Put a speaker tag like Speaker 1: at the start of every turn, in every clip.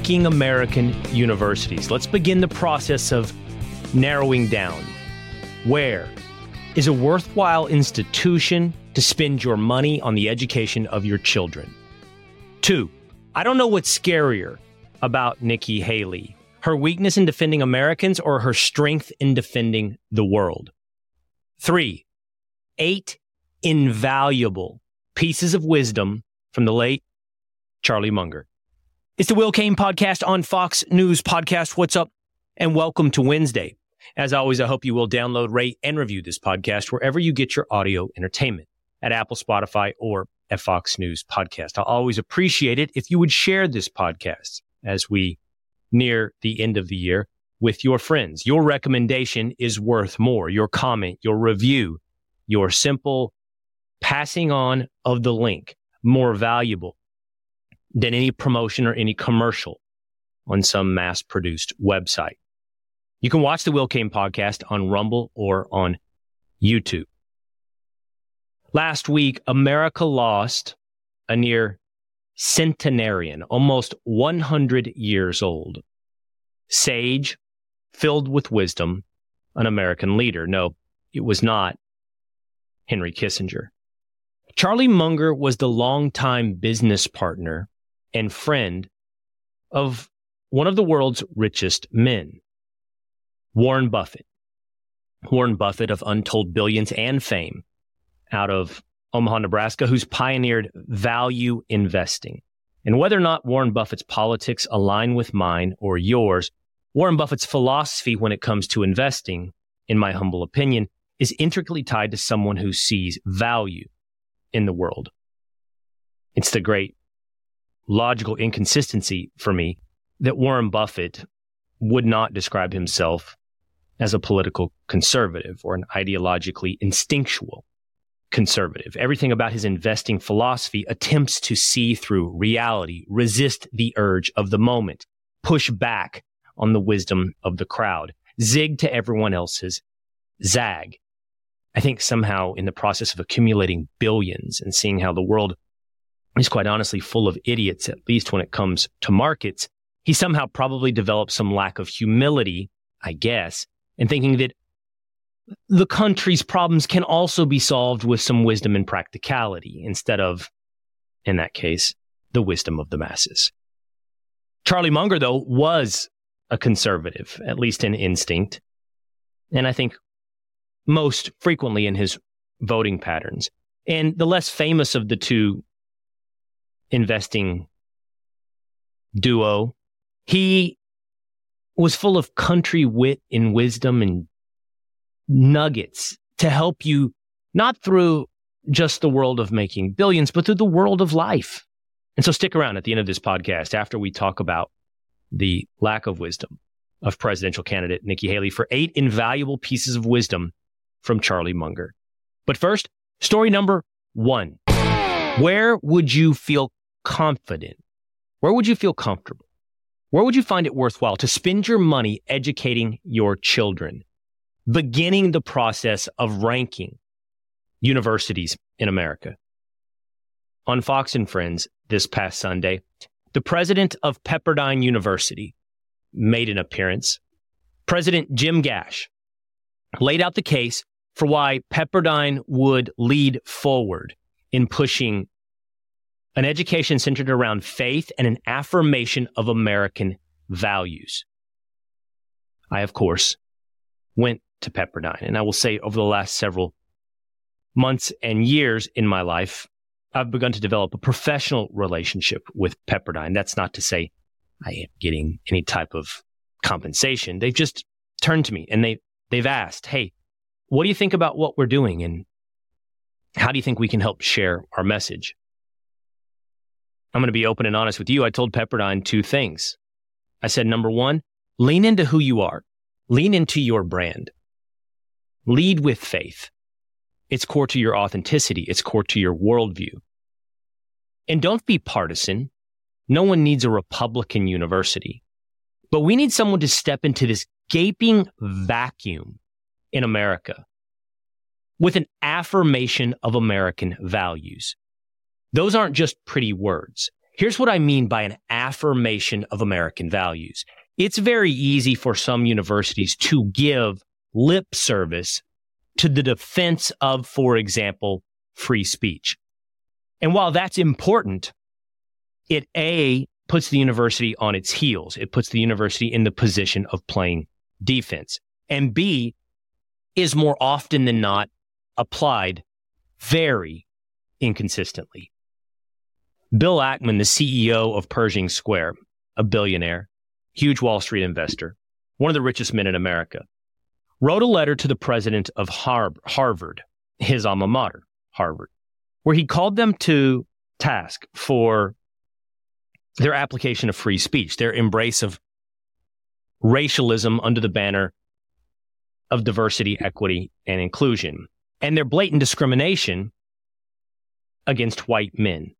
Speaker 1: Ranking American universities. Let's begin the process of narrowing down. Where is a worthwhile institution to spend your money on the education of your children? Two, I don't know what's scarier about Nikki Haley her weakness in defending Americans or her strength in defending the world. Three, eight invaluable pieces of wisdom from the late Charlie Munger. It's the Will Cain podcast on Fox News Podcast. What's up? And welcome to Wednesday. As always, I hope you will download, rate, and review this podcast wherever you get your audio entertainment at Apple, Spotify, or at Fox News Podcast. I'll always appreciate it if you would share this podcast as we near the end of the year with your friends. Your recommendation is worth more. Your comment, your review, your simple passing on of the link more valuable than any promotion or any commercial on some mass produced website. You can watch the Will Cain podcast on Rumble or on YouTube. Last week, America lost a near centenarian, almost 100 years old. Sage, filled with wisdom, an American leader. No, it was not Henry Kissinger. Charlie Munger was the longtime business partner and friend of one of the world's richest men, Warren Buffett. Warren Buffett of untold billions and fame out of Omaha, Nebraska, who's pioneered value investing. And whether or not Warren Buffett's politics align with mine or yours, Warren Buffett's philosophy when it comes to investing, in my humble opinion, is intricately tied to someone who sees value in the world. It's the great logical inconsistency for me that Warren Buffett would not describe himself as a political conservative or an ideologically instinctual conservative. Everything about his investing philosophy attempts to see through reality, resist the urge of the moment, push back on the wisdom of the crowd, zig to everyone else's zag. I think somehow in the process of accumulating billions and seeing how the world is quite honestly full of idiots, at least when it comes to markets, he somehow probably developed some lack of humility, I guess, in thinking that the country's problems can also be solved with some wisdom and practicality instead of, in that case, the wisdom of the masses. Charlie Munger, though, was a conservative, at least in instinct, and I think most frequently in his voting patterns. And the less famous of the two investing duo, he was full of country wit and wisdom and nuggets to help you not through just the world of making billions, but through the world of life. And so stick around at the end of this podcast after we talk about the lack of wisdom of presidential candidate Nikki Haley for eight invaluable pieces of wisdom from Charlie Munger. But first, story number one. Where would you feel confident? Where would you feel comfortable? Where would you find it worthwhile to spend your money educating your children? beginning the process of ranking universities in America. On Fox and Friends this past Sunday, the president of Pepperdine University made an appearance. President Jim Gash laid out the case for why Pepperdine would lead forward in pushing an education centered around faith and an affirmation of American values. I, of course, went to Pepperdine. And I will say over the last several months and years in my life, I've begun to develop a professional relationship with Pepperdine. That's not to say I am getting any type of compensation. They've just turned to me and they, they've asked, Hey, what do you think about what we're doing and how do you think we can help share our message? I'm going to be open and honest with you. I told Pepperdine two things. I said, number one, lean into who you are, lean into your brand, lead with faith. It's core to your authenticity, it's core to your worldview. And don't be partisan. No one needs a Republican university. But we need someone to step into this gaping vacuum in America with an affirmation of American values. Those aren't just pretty words. Here's what I mean by an affirmation of American values. It's very easy for some universities to give lip service to the defense of, for example, free speech. And while that's important, it A, puts the university on its heels. It puts the university in the position of playing defense. And B, is more often than not applied very inconsistently. Bill Ackman, the CEO of Pershing Square, a billionaire, huge Wall Street investor, one of the richest men in America, wrote a letter to the president of Harvard, his alma mater, Harvard, where he called them to task for their application of free speech, their embrace of racialism under the banner of diversity, equity, and inclusion, and their blatant discrimination against white men.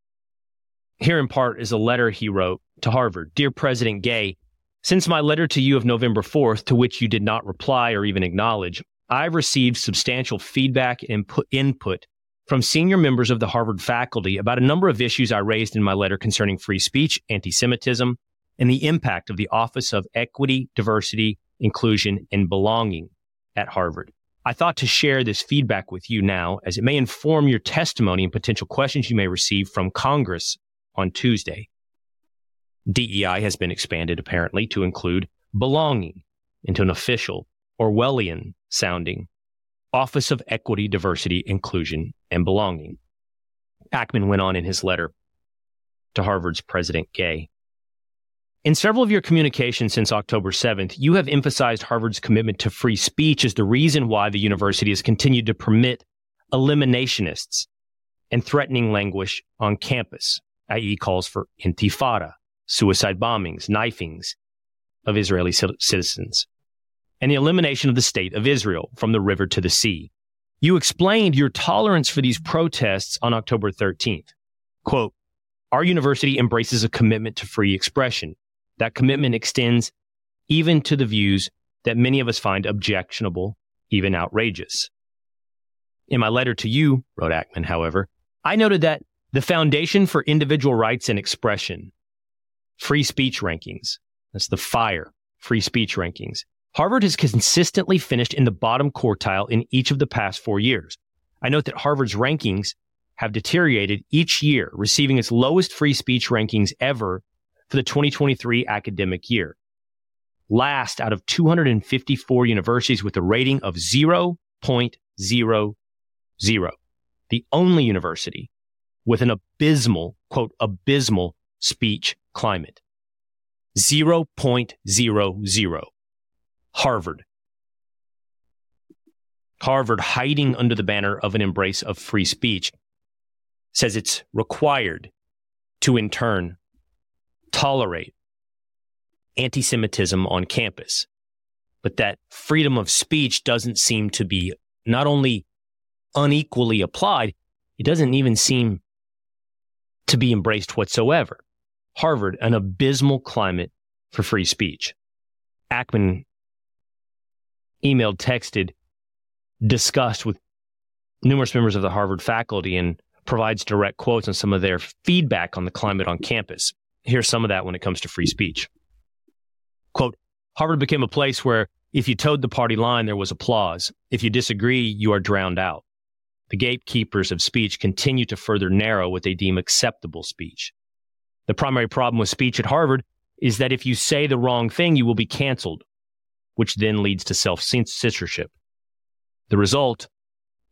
Speaker 1: Here in part is a letter he wrote to Harvard Dear President Gay, since my letter to you of November 4th, to which you did not reply or even acknowledge, I've received substantial feedback and input, from senior members of the Harvard faculty about a number of issues I raised in my letter concerning free speech, anti Semitism, and the impact of the Office of Equity, Diversity, Inclusion, and Belonging at Harvard. I thought to share this feedback with you now as it may inform your testimony and potential questions you may receive from Congress on Tuesday. DEI has been expanded apparently to include belonging into an official Orwellian sounding Office of Equity, Diversity, Inclusion, and Belonging. Ackman went on in his letter to Harvard's President Gay. In several of your communications since October 7th, you have emphasized Harvard's commitment to free speech as the reason why the university has continued to permit eliminationists and threatening language on campus, i.e., calls for intifada, suicide bombings, knifings of Israeli citizens, and the elimination of the state of Israel from the river to the sea. You explained your tolerance for these protests on October 13th. Quote, our university embraces a commitment to free expression that commitment extends even to the views that many of us find objectionable, even outrageous. In my letter to you, wrote Ackman, however, I noted that the Foundation for Individual Rights and Expression, free speech rankings, that's the FIRE, free speech rankings, Harvard has consistently finished in the bottom quartile in each of the past four years. I note that Harvard's rankings have deteriorated each year, receiving its lowest free speech rankings ever for the 2023 academic year. Last out of 254 universities with a rating of 0.00. The only university with an abysmal, quote, abysmal speech climate. 0.00. Harvard. Harvard, hiding under the banner of an embrace of free speech, says it's required to in turn tolerate anti Semitism on campus, but that freedom of speech doesn't seem to be not only unequally applied, it doesn't even seem to be embraced whatsoever. Harvard, an abysmal climate for free speech. Ackman emailed, texted, discussed with numerous members of the Harvard faculty and provides direct quotes on some of their feedback on the climate on campus. Here's some of that when it comes to free speech. Quote, Harvard became a place where if you toed the party line, there was applause. If you disagree, you are drowned out. The gatekeepers of speech continue to further narrow what they deem acceptable speech. The primary problem with speech at Harvard is that if you say the wrong thing, you will be canceled, which then leads to self censorship. The result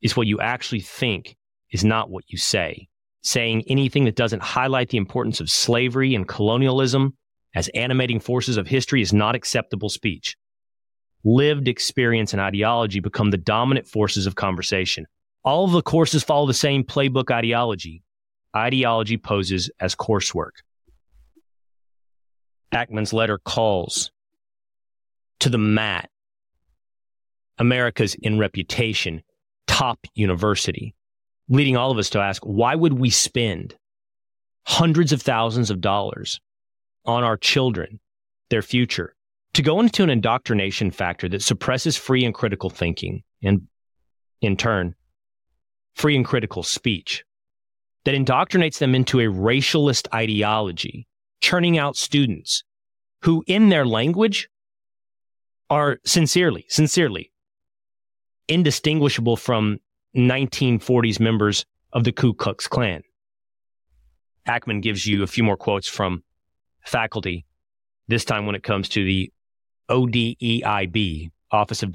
Speaker 1: is what you actually think is not what you say saying anything that doesn't highlight the importance of slavery and colonialism as animating forces of history is not acceptable speech. lived experience and ideology become the dominant forces of conversation. All of the courses follow the same playbook ideology. Ideology poses as coursework. Ackman's letter calls to the mat America's in reputation top university, leading all of us to ask why would we spend hundreds of thousands of dollars on our children, their future, to go into an indoctrination factor that suppresses free and critical thinking and, in turn, free and critical speech, that indoctrinates them into a racialist ideology, churning out students who, in their language, are sincerely, sincerely indistinguishable from 1940s members of the Ku Klux Klan. Ackman gives you a few more quotes from faculty, this time when it comes to the ODEIB, Office of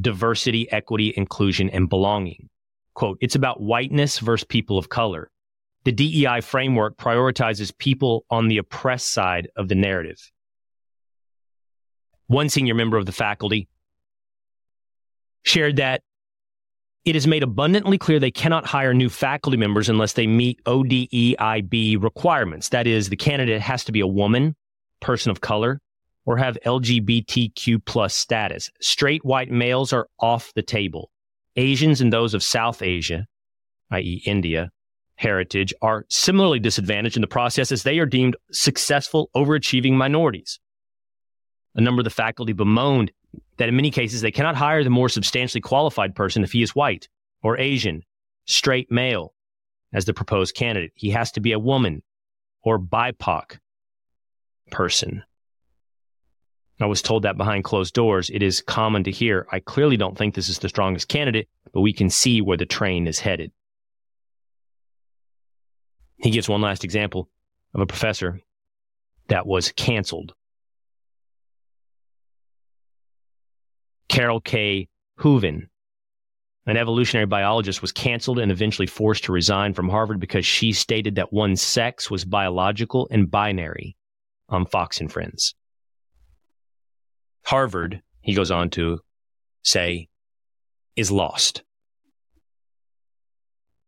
Speaker 1: Diversity, Equity, Inclusion, and Belonging. Quote, it's about whiteness versus people of color. The DEI framework prioritizes people on the oppressed side of the narrative. One senior member of the faculty shared that it is made abundantly clear they cannot hire new faculty members unless they meet ODEIB requirements. That is, the candidate has to be a woman, person of color, or have LGBTQ plus status. Straight white males are off the table. Asians and those of South Asia, i.e., India, heritage, are similarly disadvantaged in the process as they are deemed successful, overachieving minorities. A number of the faculty bemoaned that in many cases they cannot hire the more substantially qualified person if he is white or Asian, straight male, as the proposed candidate. He has to be a woman or BIPOC person. I was told that behind closed doors, it is common to hear, I clearly don't think this is the strongest candidate, but we can see where the train is headed. He gives one last example of a professor that was canceled Carole K. Hooven, an evolutionary biologist, was canceled and eventually forced to resign from Harvard because she stated that one's sex was biological and binary on Fox and Friends. Harvard, he goes on to say, is lost.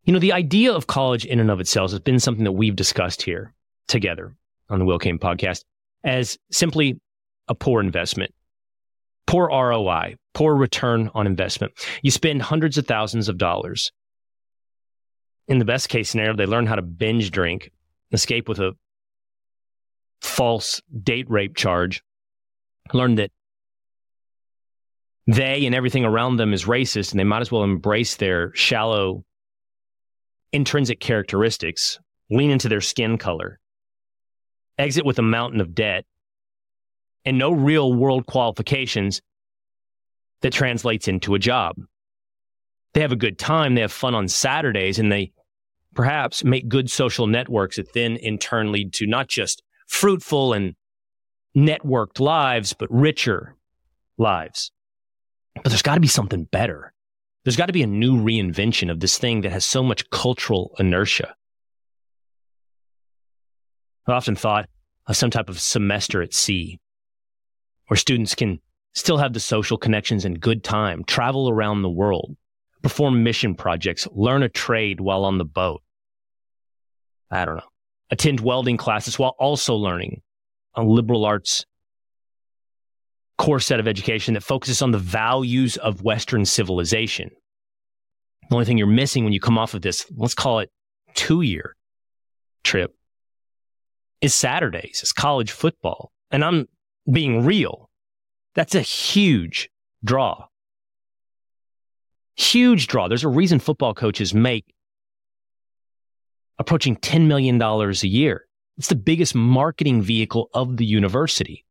Speaker 1: You know, the idea of college in and of itself has been something that we've discussed here together on the Will Cain podcast as simply a poor investment poor ROI, poor return on investment. You spend hundreds of thousands of dollars. In the best case scenario, they learn how to binge drink, escape with a false date rape charge, learn that they and everything around them is racist and they might as well embrace their shallow intrinsic characteristics, lean into their skin color, exit with a mountain of debt, and no real world qualifications that translates into a job. They have a good time, they have fun on Saturdays, and they perhaps make good social networks that then in turn lead to not just fruitful and networked lives, but richer lives. But there's got to be something better. There's got to be a new reinvention of this thing that has so much cultural inertia. I often thought of some type of semester at sea where students can still have the social connections and good time, travel around the world, perform mission projects, learn a trade while on the boat. I don't know. Attend welding classes while also learning a liberal arts core set of education that focuses on the values of Western civilization. The only thing you're missing when you come off of this, let's call it two year trip, is Saturdays, is college football. And I'm being real, that's a huge draw. Huge draw. There's a reason football coaches make approaching $10 million a year. It's the biggest marketing vehicle of the university.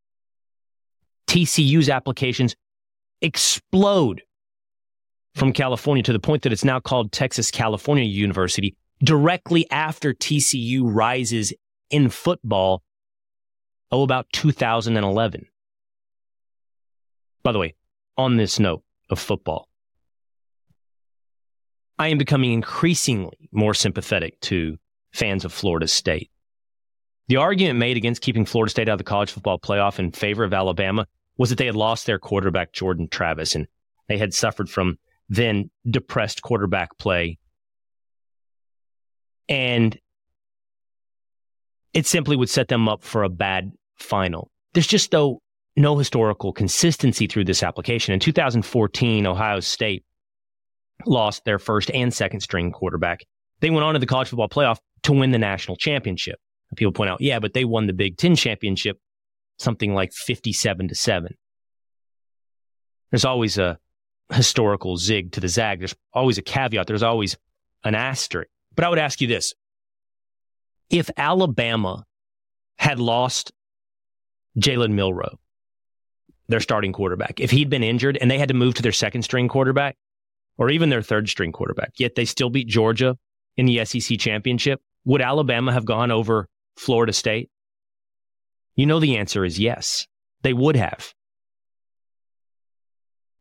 Speaker 1: TCU's applications explode from California to the point that it's now called Texas California University directly after TCU rises in football oh, about 2011. By the way, on this note of football, I am becoming increasingly more sympathetic to fans of Florida State. The argument made against keeping Florida State out of the college football playoff in favor of Alabama was that they had lost their quarterback, Jordan Travis, and they had suffered from then depressed quarterback play. And it simply would set them up for a bad final. There's just though no historical consistency through this application. In 2014, Ohio State lost their first and second string quarterback. They went on to the college football playoff to win the national championship. People point out, yeah, but they won the Big Ten championship something like 57 to 7. There's always a historical zig to the zag. There's always a caveat. There's always an asterisk. But I would ask you this. If Alabama had lost Jalen Milroe, their starting quarterback, if he'd been injured and they had to move to their second string quarterback or even their third string quarterback, yet they still beat Georgia in the SEC championship, would Alabama have gone over Florida State? You know the answer is yes. They would have.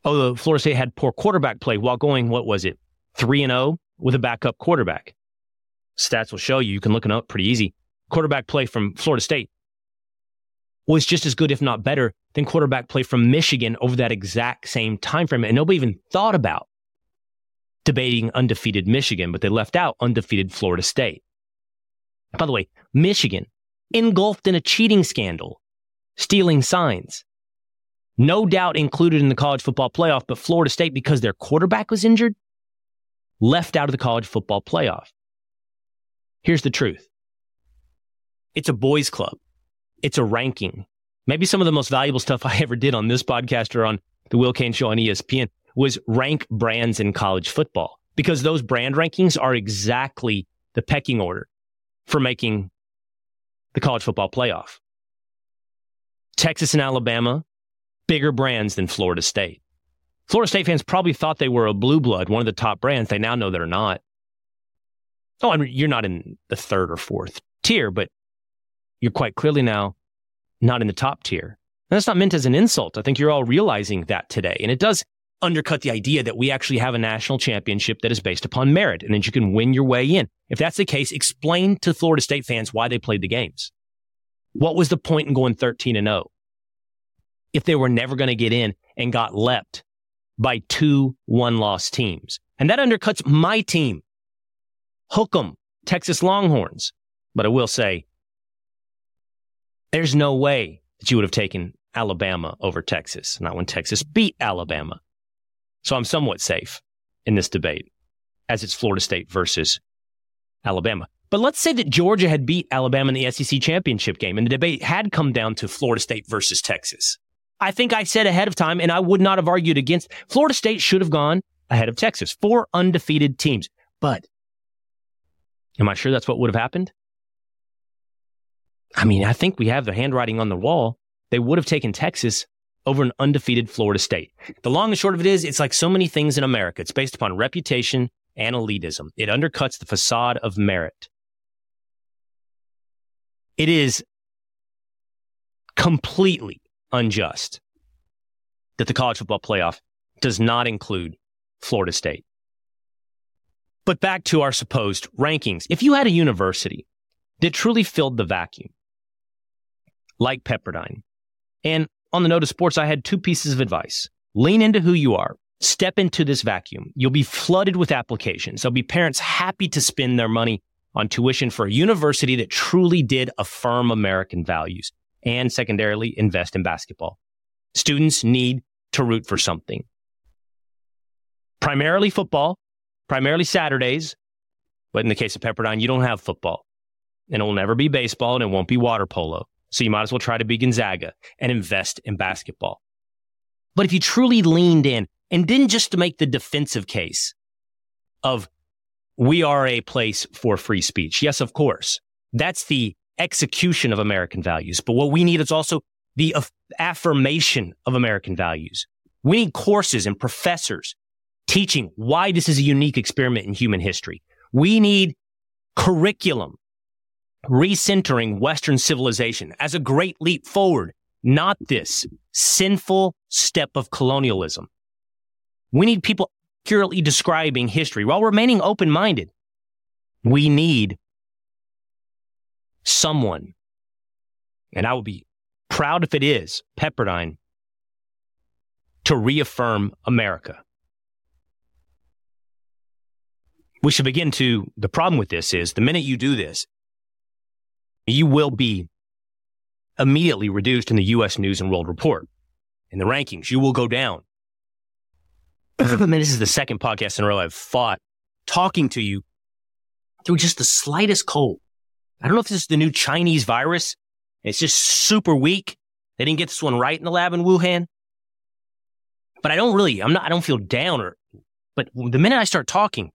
Speaker 1: Oh, Florida State had poor quarterback play while going, what was it, 3 and 0 with a backup quarterback. Stats will show you, you can look it up pretty easy. Quarterback play from Florida State was just as good, if not better, than quarterback play from Michigan over that exact same time frame. And nobody even thought about debating undefeated Michigan, but they left out undefeated Florida State. By the way, Michigan engulfed in a cheating scandal, stealing signs. No doubt included in the college football playoff, but Florida State, because their quarterback was injured, left out of the college football playoff. Here's the truth it's a boys' club, it's a ranking. Maybe some of the most valuable stuff I ever did on this podcast or on the Will Cain Show on ESPN was rank brands in college football because those brand rankings are exactly the pecking order for making the college football playoff. Texas and Alabama, bigger brands than Florida State. Florida State fans probably thought they were a blue blood, one of the top brands. They now know they're not. Oh, I mean, you're not in the third or fourth tier, but you're quite clearly now not in the top tier. And that's not meant as an insult. I think you're all realizing that today. And it does undercut the idea that we actually have a national championship that is based upon merit and that you can win your way in. If that's the case, explain to Florida State fans why they played the games. What was the point in going 13 and 0? If they were never going to get in and got leapt by two one loss teams. And that undercuts my team. Hook 'em, Texas Longhorns. But I will say, there's no way that you would have taken Alabama over Texas, not when Texas beat Alabama. So I'm somewhat safe in this debate as it's Florida State versus Alabama. But let's say that Georgia had beat Alabama in the SEC championship game and the debate had come down to Florida State versus Texas. I think I said ahead of time, and I would not have argued against Florida State should have gone ahead of Texas. Four undefeated teams. But am I sure that's what would have happened? I mean, I think we have the handwriting on the wall. They would have taken Texas over an undefeated Florida State. The long and short of it is, it's like so many things in America. It's based upon reputation and elitism. It undercuts the facade of merit. It is completely unjust that the college football playoff does not include Florida State. But back to our supposed rankings. If you had a university that truly filled the vacuum, like Pepperdine, and on the note of sports, I had two pieces of advice. Lean into who you are. Step into this vacuum. You'll be flooded with applications. There'll be parents happy to spend their money on tuition for a university that truly did affirm American values and secondarily invest in basketball. Students need to root for something. Primarily football, primarily Saturdays, but in the case of Pepperdine, you don't have football. And it will never be baseball and it won't be water polo. So you might as well try to be Gonzaga and invest in basketball. But if you truly leaned in and didn't just make the defensive case of we are a place for free speech. Yes, of course. That's the execution of American values. But what we need is also the affirmation of American values. We need courses and professors teaching why this is a unique experiment in human history. We need curriculum recentering Western civilization as a great leap forward, not this sinful step of colonialism. We need people accurately describing history while remaining open minded. We need someone, and I will be proud if it is Pepperdine, to reaffirm America. We should begin to. The problem with this is the minute you do this, you will be immediately reduced in the U.S. News and World Report. In the rankings, you will go down. I mean, this is the second podcast in a row I've fought talking to you through just the slightest cold. I don't know if this is the new Chinese virus. It's just super weak. They didn't get this one right in the lab in Wuhan. But I don't really, I'm not, I don't feel down or, but the minute I start talking,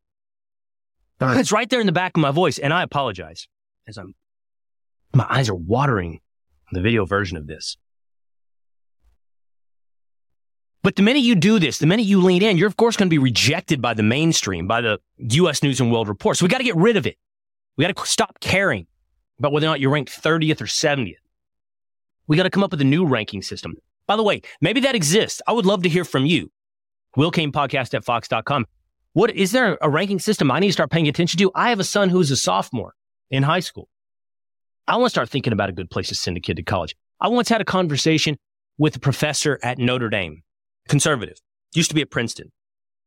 Speaker 1: it's right there in the back of my voice. And I apologize as I'm, my eyes are watering the video version of this. But the minute you do this, the minute you lean in, you're of course going to be rejected by the mainstream, by the U.S. News and World Report. So we got to get rid of it. We got to stop caring about whether or not you're ranked 30th or 70th. We got to come up with a new ranking system. By the way, maybe that exists. I would love to hear from you. Will Cain podcast at fox.com. What is there a ranking system I need to start paying attention to? I have a son who's a sophomore in high school. I want to start thinking about a good place to send a kid to college. I once had a conversation with a professor at Notre Dame, conservative, used to be at Princeton,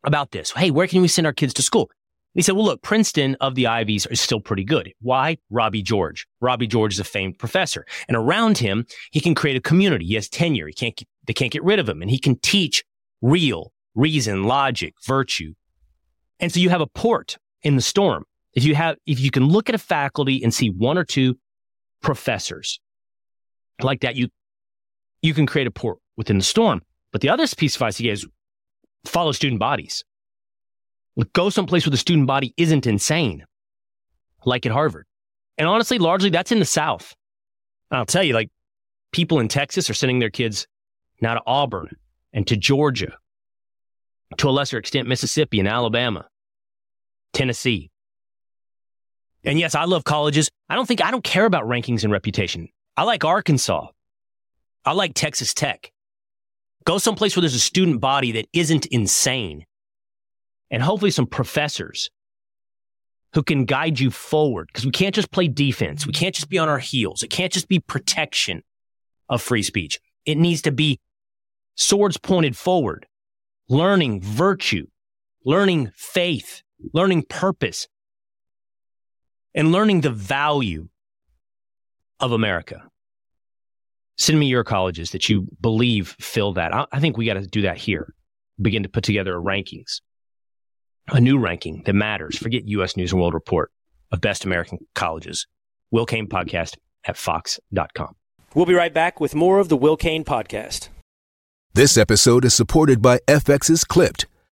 Speaker 1: about this. Hey, where can we send our kids to school? He said, well, look, Princeton of the Ivies is still pretty good. Why? Robbie George. Robbie George is a famed professor. And around him, he can create a community. He has tenure. He can't, they can't get rid of him. And he can teach real reason, logic, virtue. And so you have a port in the storm. If you have, if you can look at a faculty and see one or two professors like that, you, you can create a port within the storm. But the other piece of he gives, follow student bodies. Go someplace where the student body isn't insane, like at Harvard. And honestly, largely that's in the South. I'll tell you, like people in Texas are sending their kids now to Auburn and to Georgia, to a lesser extent, Mississippi and Alabama, Tennessee. And yes, I love colleges. I don't think I don't care about rankings and reputation. I like Arkansas. I like Texas Tech. Go someplace where there's a student body that isn't insane and hopefully some professors who can guide you forward because we can't just play defense. We can't just be on our heels. It can't just be protection of free speech. It needs to be swords pointed forward, learning virtue, learning faith, learning purpose, and learning the value of America. Send me your colleges that you believe fill that. I, think we got to do that here. Begin to put together rankings a new ranking that matters. Forget U.S. News and World Report of best American colleges. Will Cain Podcast at fox.com. We'll be right back with more of the Will Cain Podcast.
Speaker 2: This episode is supported by FX's Clipped,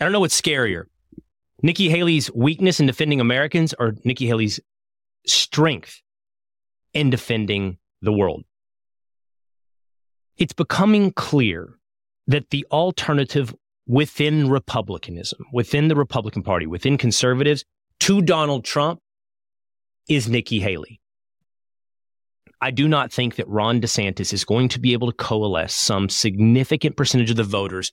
Speaker 1: I don't know what's scarier Nikki Haley's weakness in defending Americans or Nikki Haley's strength in defending the world. It's becoming clear that the alternative within Republicanism, within the Republican Party, within conservatives to Donald Trump is Nikki Haley. I do not think that Ron DeSantis is going to be able to coalesce some significant percentage of the voters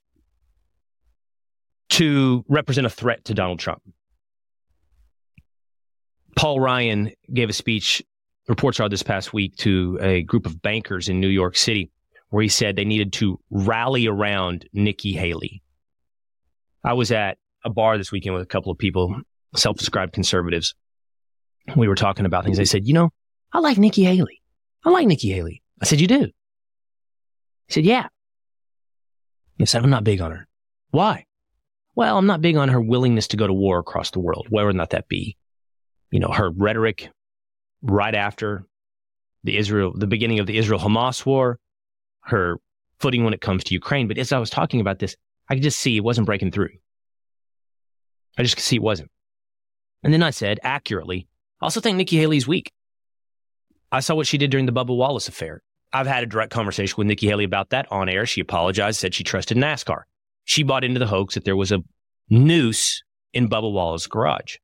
Speaker 1: to represent a threat to Donald Trump. Paul Ryan gave a speech, reports are this past week, to a group of bankers in New York City, where he said they needed to rally around Nikki Haley. I was at a bar this weekend with a couple of people, self described conservatives. We were talking about things. They said, You know, I like Nikki Haley. I like Nikki Haley. I said, You do? He said, Yeah. I said, I'm not big on her. Why? Well, I'm not big on her willingness to go to war across the world, where would not that be? You know, her rhetoric right after the Israel, the beginning of the Israel Hamas war, her footing when it comes to Ukraine. But as I was talking about this, I could just see it wasn't breaking through. I just could see it wasn't. And then I said, accurately, I also think Nikki Haley's weak. I saw what she did during the Bubba Wallace affair. I've had a direct conversation with Nikki Haley about that on air. She apologized, said she trusted NASCAR. She bought into the hoax that there was a noose in Bubba Wallace's garage.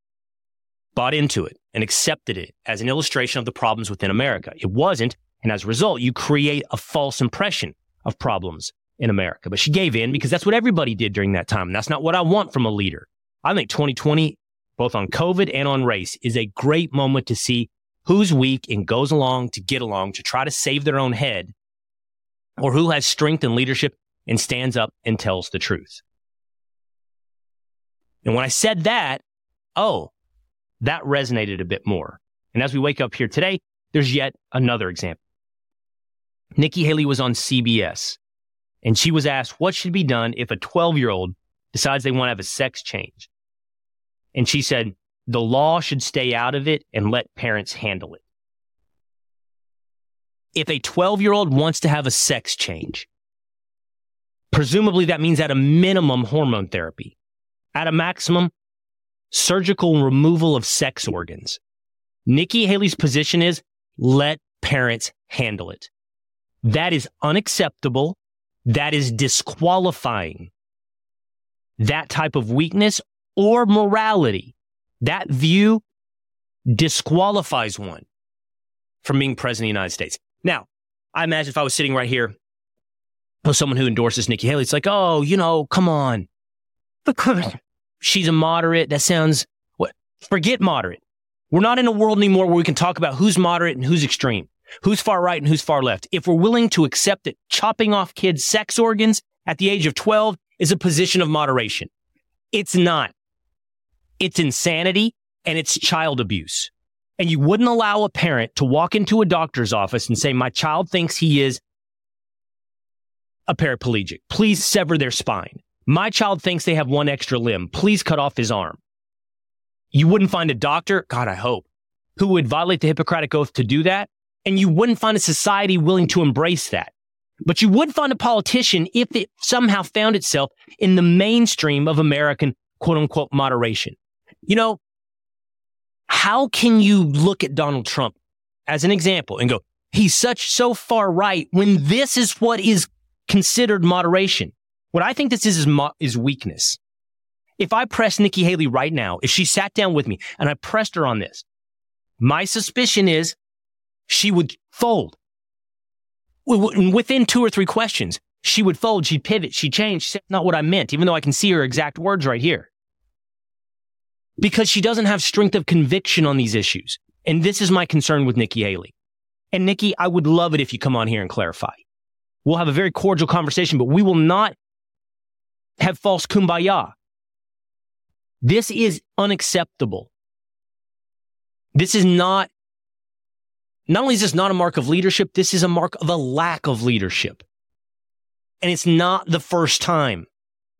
Speaker 1: Bought into it and accepted it as an illustration of the problems within America. It wasn't. And as a result, you create a false impression of problems in America. But she gave in because that's what everybody did during that time. And that's not what I want from a leader. I think 2020, both on COVID and on race, is a great moment to see who's weak and goes along to get along to try to save their own head or who has strength and leadership and stands up and tells the truth. And when I said that, oh, that resonated a bit more. And as we wake up here today, there's yet another example. Nikki Haley was on CBS and she was asked what should be done if a 12 year old decides they want to have a sex change. And she said, the law should stay out of it and let parents handle it. If a 12 year old wants to have a sex change, presumably that means at a minimum hormone therapy, at a maximum surgical removal of sex organs. Nikki Haley's position is let parents handle it. That is unacceptable. That is disqualifying. That type of weakness or morality, that view disqualifies one from being president of the United States. Now, I imagine if I was sitting right here someone who endorses Nikki Haley, it's like, oh, you know, come on. She's a moderate. That sounds what? Forget moderate. We're not in a world anymore where we can talk about who's moderate and who's extreme, who's far right and who's far left. If we're willing to accept that chopping off kids' sex organs at the age of 12 is a position of moderation, it's not. It's insanity and it's child abuse. And you wouldn't allow a parent to walk into a doctor's office and say, My child thinks he is a paraplegic. Please sever their spine. My child thinks they have one extra limb. Please cut off his arm. You wouldn't find a doctor, God, I hope, who would violate the Hippocratic Oath to do that. And you wouldn't find a society willing to embrace that. But you would find a politician if it somehow found itself in the mainstream of American quote unquote moderation. You know, how can you look at Donald Trump as an example and go, he's such so far right when this is what is considered moderation? What I think this is is, mo- is weakness. If I press Nikki Haley right now, if she sat down with me and I pressed her on this, my suspicion is she would fold. Within two or three questions, she would fold, she'd pivot, she'd change. She'd not what I meant, even though I can see her exact words right here. Because she doesn't have strength of conviction on these issues. And this is my concern with Nikki Haley. And Nikki, I would love it if you come on here and clarify. We'll have a very cordial conversation, but we will not have false kumbaya. This is unacceptable. This is not, not only is this not a mark of leadership, this is a mark of a lack of leadership. And it's not the first time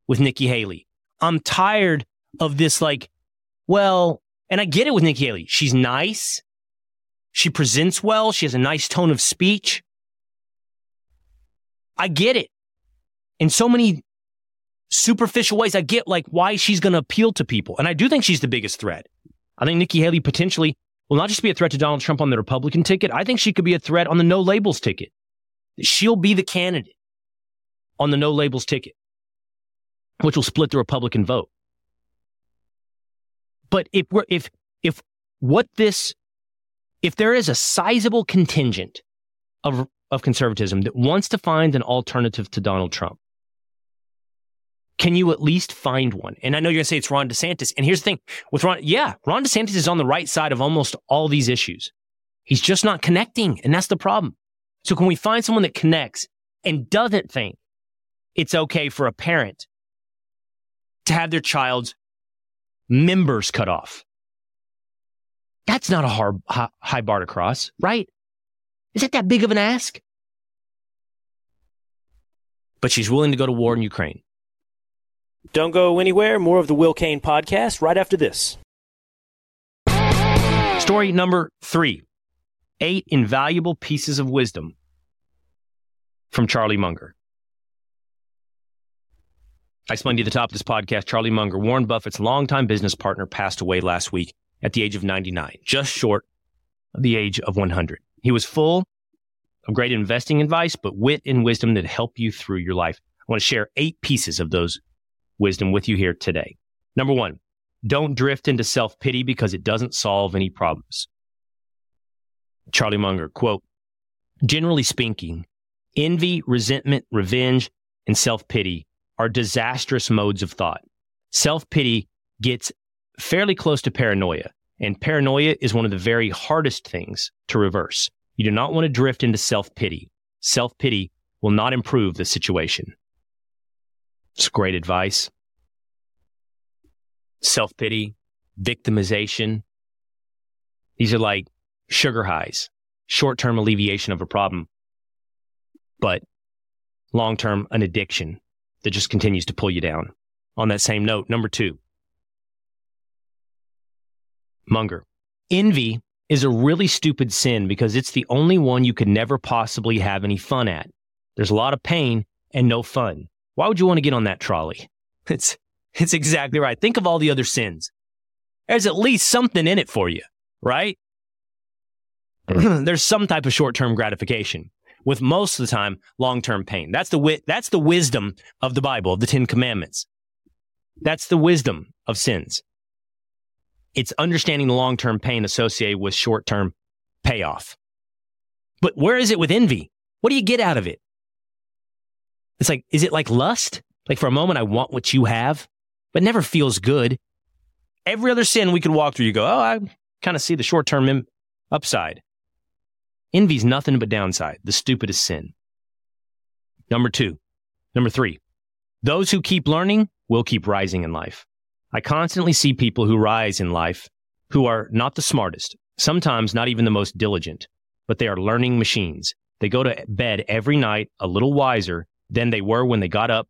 Speaker 1: with Nikki Haley. I'm tired of this, like, well, and I get it with Nikki Haley. She's nice. She presents well. She has a nice tone of speech. I get it. In so many superficial ways. I get like why she's going to appeal to people. And I do think she's the biggest threat. I think Nikki Haley potentially will not just be a threat to Donald Trump on the Republican ticket. I think she could be a threat on the no labels ticket. She'll be the candidate on the no labels ticket, which will split the Republican vote. But if we're, if, if what this, if there is a sizable contingent of, of conservatism that wants to find an alternative to Donald Trump, can you at least find one? And I know you're going to say it's Ron DeSantis. And here's the thing with Ron, yeah, Ron DeSantis is on the right side of almost all these issues. He's just not connecting. And that's the problem. So can we find someone that connects and doesn't think it's okay for a parent to have their child's members cut off? That's not a hard, high bar to cross, right? Is that that big of an ask? But she's willing to go to war in Ukraine.
Speaker 3: Don't go anywhere. More of the Will Cain podcast right after this.
Speaker 1: Story number three Eight invaluable pieces of wisdom from Charlie Munger. I explained to you at the top of this podcast Charlie Munger, Warren Buffett's longtime business partner, passed away last week at the age of 99, just short of the age of 100. He was full of great investing advice, but wit and wisdom that help you through your life. I want to share eight pieces of those wisdom with you here today. Number one, don't drift into self pity because it doesn't solve any problems. Charlie Munger, quote, generally speaking, envy, resentment, revenge, and self pity are disastrous modes of thought. Self pity gets fairly close to paranoia, and paranoia is one of the very hardest things to reverse. You do not want to drift into self pity. Self pity will not improve the situation. It's great advice. Self pity, victimization. These are like sugar highs, short term alleviation of a problem, but long term, an addiction that just continues to pull you down. On that same note, number two, Munger. Envy is a really stupid sin because it's the only one you could never possibly have any fun at. There's a lot of pain and no fun. Why would you want to get on that trolley? It's, it's exactly right. Think of all the other sins. There's at least something in it for you, right? There's some type of short-term gratification with most of the time long-term pain. That's the wi- that's the wisdom of the Bible, of the 10 commandments. That's the wisdom of sins. It's understanding the long-term pain associated with short-term payoff. But where is it with envy? What do you get out of it? It's like, is it like lust? Like for a moment, I want what you have, but never feels good. Every other sin we could walk through, you go, oh, I kind of see the short term upside. Envy's nothing but downside, the stupidest sin. Number two. Number three. Those who keep learning will keep rising in life. I constantly see people who rise in life who are not the smartest, sometimes not even the most diligent, but they are learning machines. They go to bed every night a little wiser than they were when they got up.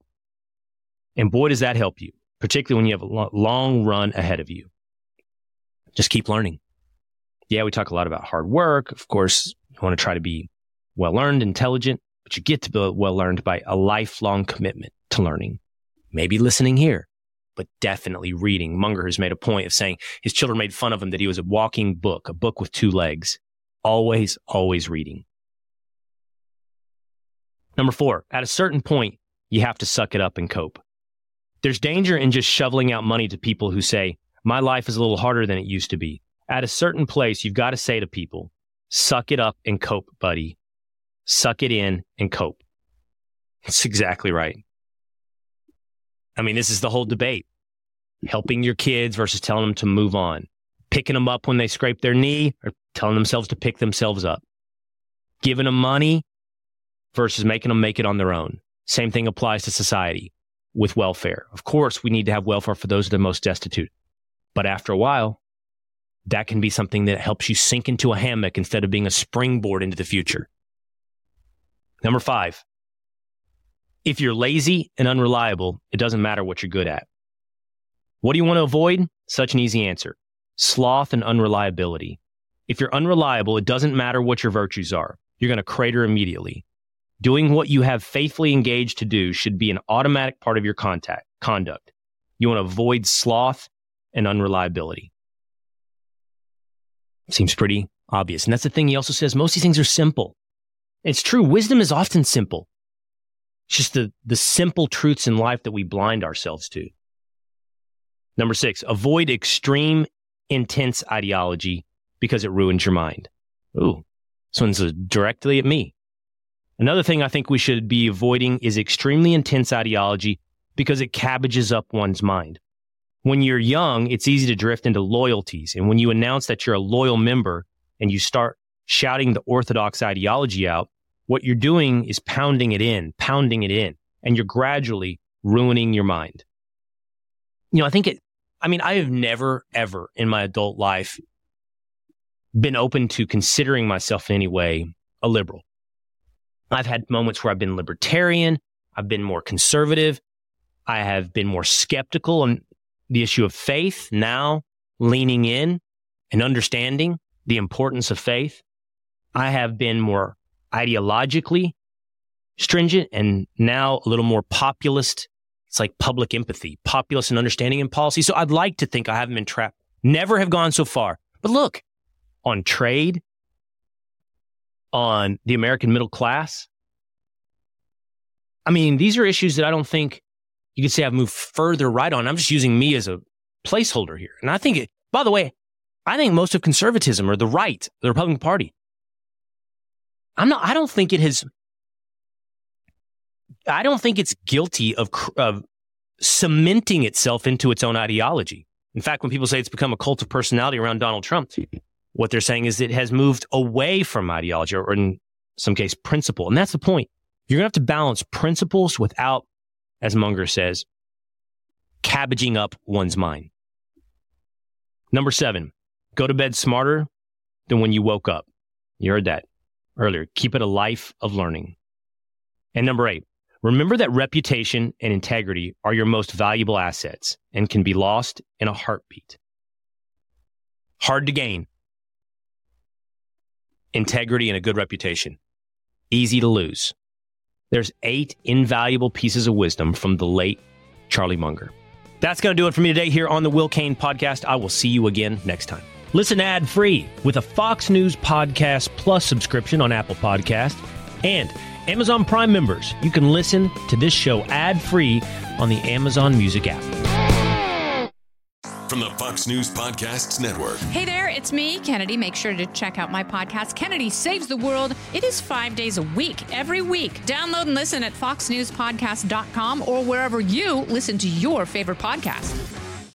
Speaker 1: And boy, does that help you, particularly when you have a long run ahead of you. Just keep learning. Yeah, we talk a lot about hard work. Of course, you want to try to be well learned, intelligent, but you get to be well learned by a lifelong commitment to learning. Maybe listening here, but definitely reading. Munger has made a point of saying his children made fun of him that he was a walking book, a book with two legs. Always, always reading. Number four, at a certain point, you have to suck it up and cope. There's danger in just shoveling out money to people who say, my life is a little harder than it used to be. At a certain place, you've got to say to people, suck it up and cope, buddy. Suck it in and cope. That's exactly right. I mean, this is the whole debate. Helping your kids versus telling them to move on. Picking them up when they scrape their knee or telling themselves to pick themselves up. Giving them money versus making them make it on their own. Same thing applies to society with welfare. Of course, we need to have welfare for those that are most destitute. But after a while, that can be something that helps you sink into a hammock instead of being a springboard into the future. Number five, if you're lazy and unreliable, it doesn't matter what you're good at. What do you want to avoid? Such an easy answer sloth and unreliability. If you're unreliable, it doesn't matter what your virtues are. You're going to crater immediately. Doing what you have faithfully engaged to do should be an automatic part of your contact, conduct. You want to avoid sloth and unreliability. Seems pretty obvious. And that's the thing he also says most of these things are simple. It's true. Wisdom is often simple. It's just the, the simple truths in life that we blind ourselves to. Number six, avoid extreme, intense ideology because it ruins your mind. Ooh, this one's uh, directly at me. Another thing I think we should be avoiding is extremely intense ideology because it cabbages up one's mind. When you're young, it's easy to drift into loyalties. And when you announce that you're a loyal member and you start shouting the orthodox ideology out, what you're doing is pounding it in, pounding it in, and you're gradually ruining your mind. You know, I think it, I mean, I have never, ever in my adult life been open to considering myself in any way a liberal. I've had moments where I've been libertarian. I've been more conservative. I have been more skeptical on the issue of faith. Now leaning in and understanding the importance of faith. I have been more ideologically stringent and now a little more populist. It's like public empathy, populist and understanding in policy. So I'd like to think I haven't been trapped. Never have gone so far. But look, on trade, on the American middle class. I mean, these are issues that I don't think you could say I've moved further right on. I'm just using me as a placeholder here. And I think it, by the way, I think most of conservatism or the right, the Republican Party, I'm not, I don't think it has, I don't think it's guilty of, of cementing itself into its own ideology. In fact, when people say it's become a cult of personality around Donald Trump, what they're saying is it has moved away from ideology or in some case principle. And that's the point. You're going to have to balance principles without, as Munger says, cabbaging up one's mind. Number seven, go to bed smarter than when you woke up. You heard that earlier. Keep it a life of learning. And number eight, remember that reputation and integrity are your most valuable assets and can be lost in a heartbeat. Hard to gain. Integrity and a good reputation. Easy to lose. There's eight invaluable pieces of wisdom from the late Charlie Munger. That's going to do it for me today here on the Will Cain podcast. I will see you again next time. Listen ad free with a Fox News Podcast Plus subscription on Apple Podcast and Amazon Prime members. You can listen to this show ad free on the Amazon Music app
Speaker 4: from the Fox News Podcasts Network.
Speaker 5: Hey there, it's me, Kennedy. Make sure to check out my podcast, Kennedy Saves the World. It is five days a week, every week. Download and listen at foxnewspodcast.com or wherever you listen to your favorite podcast.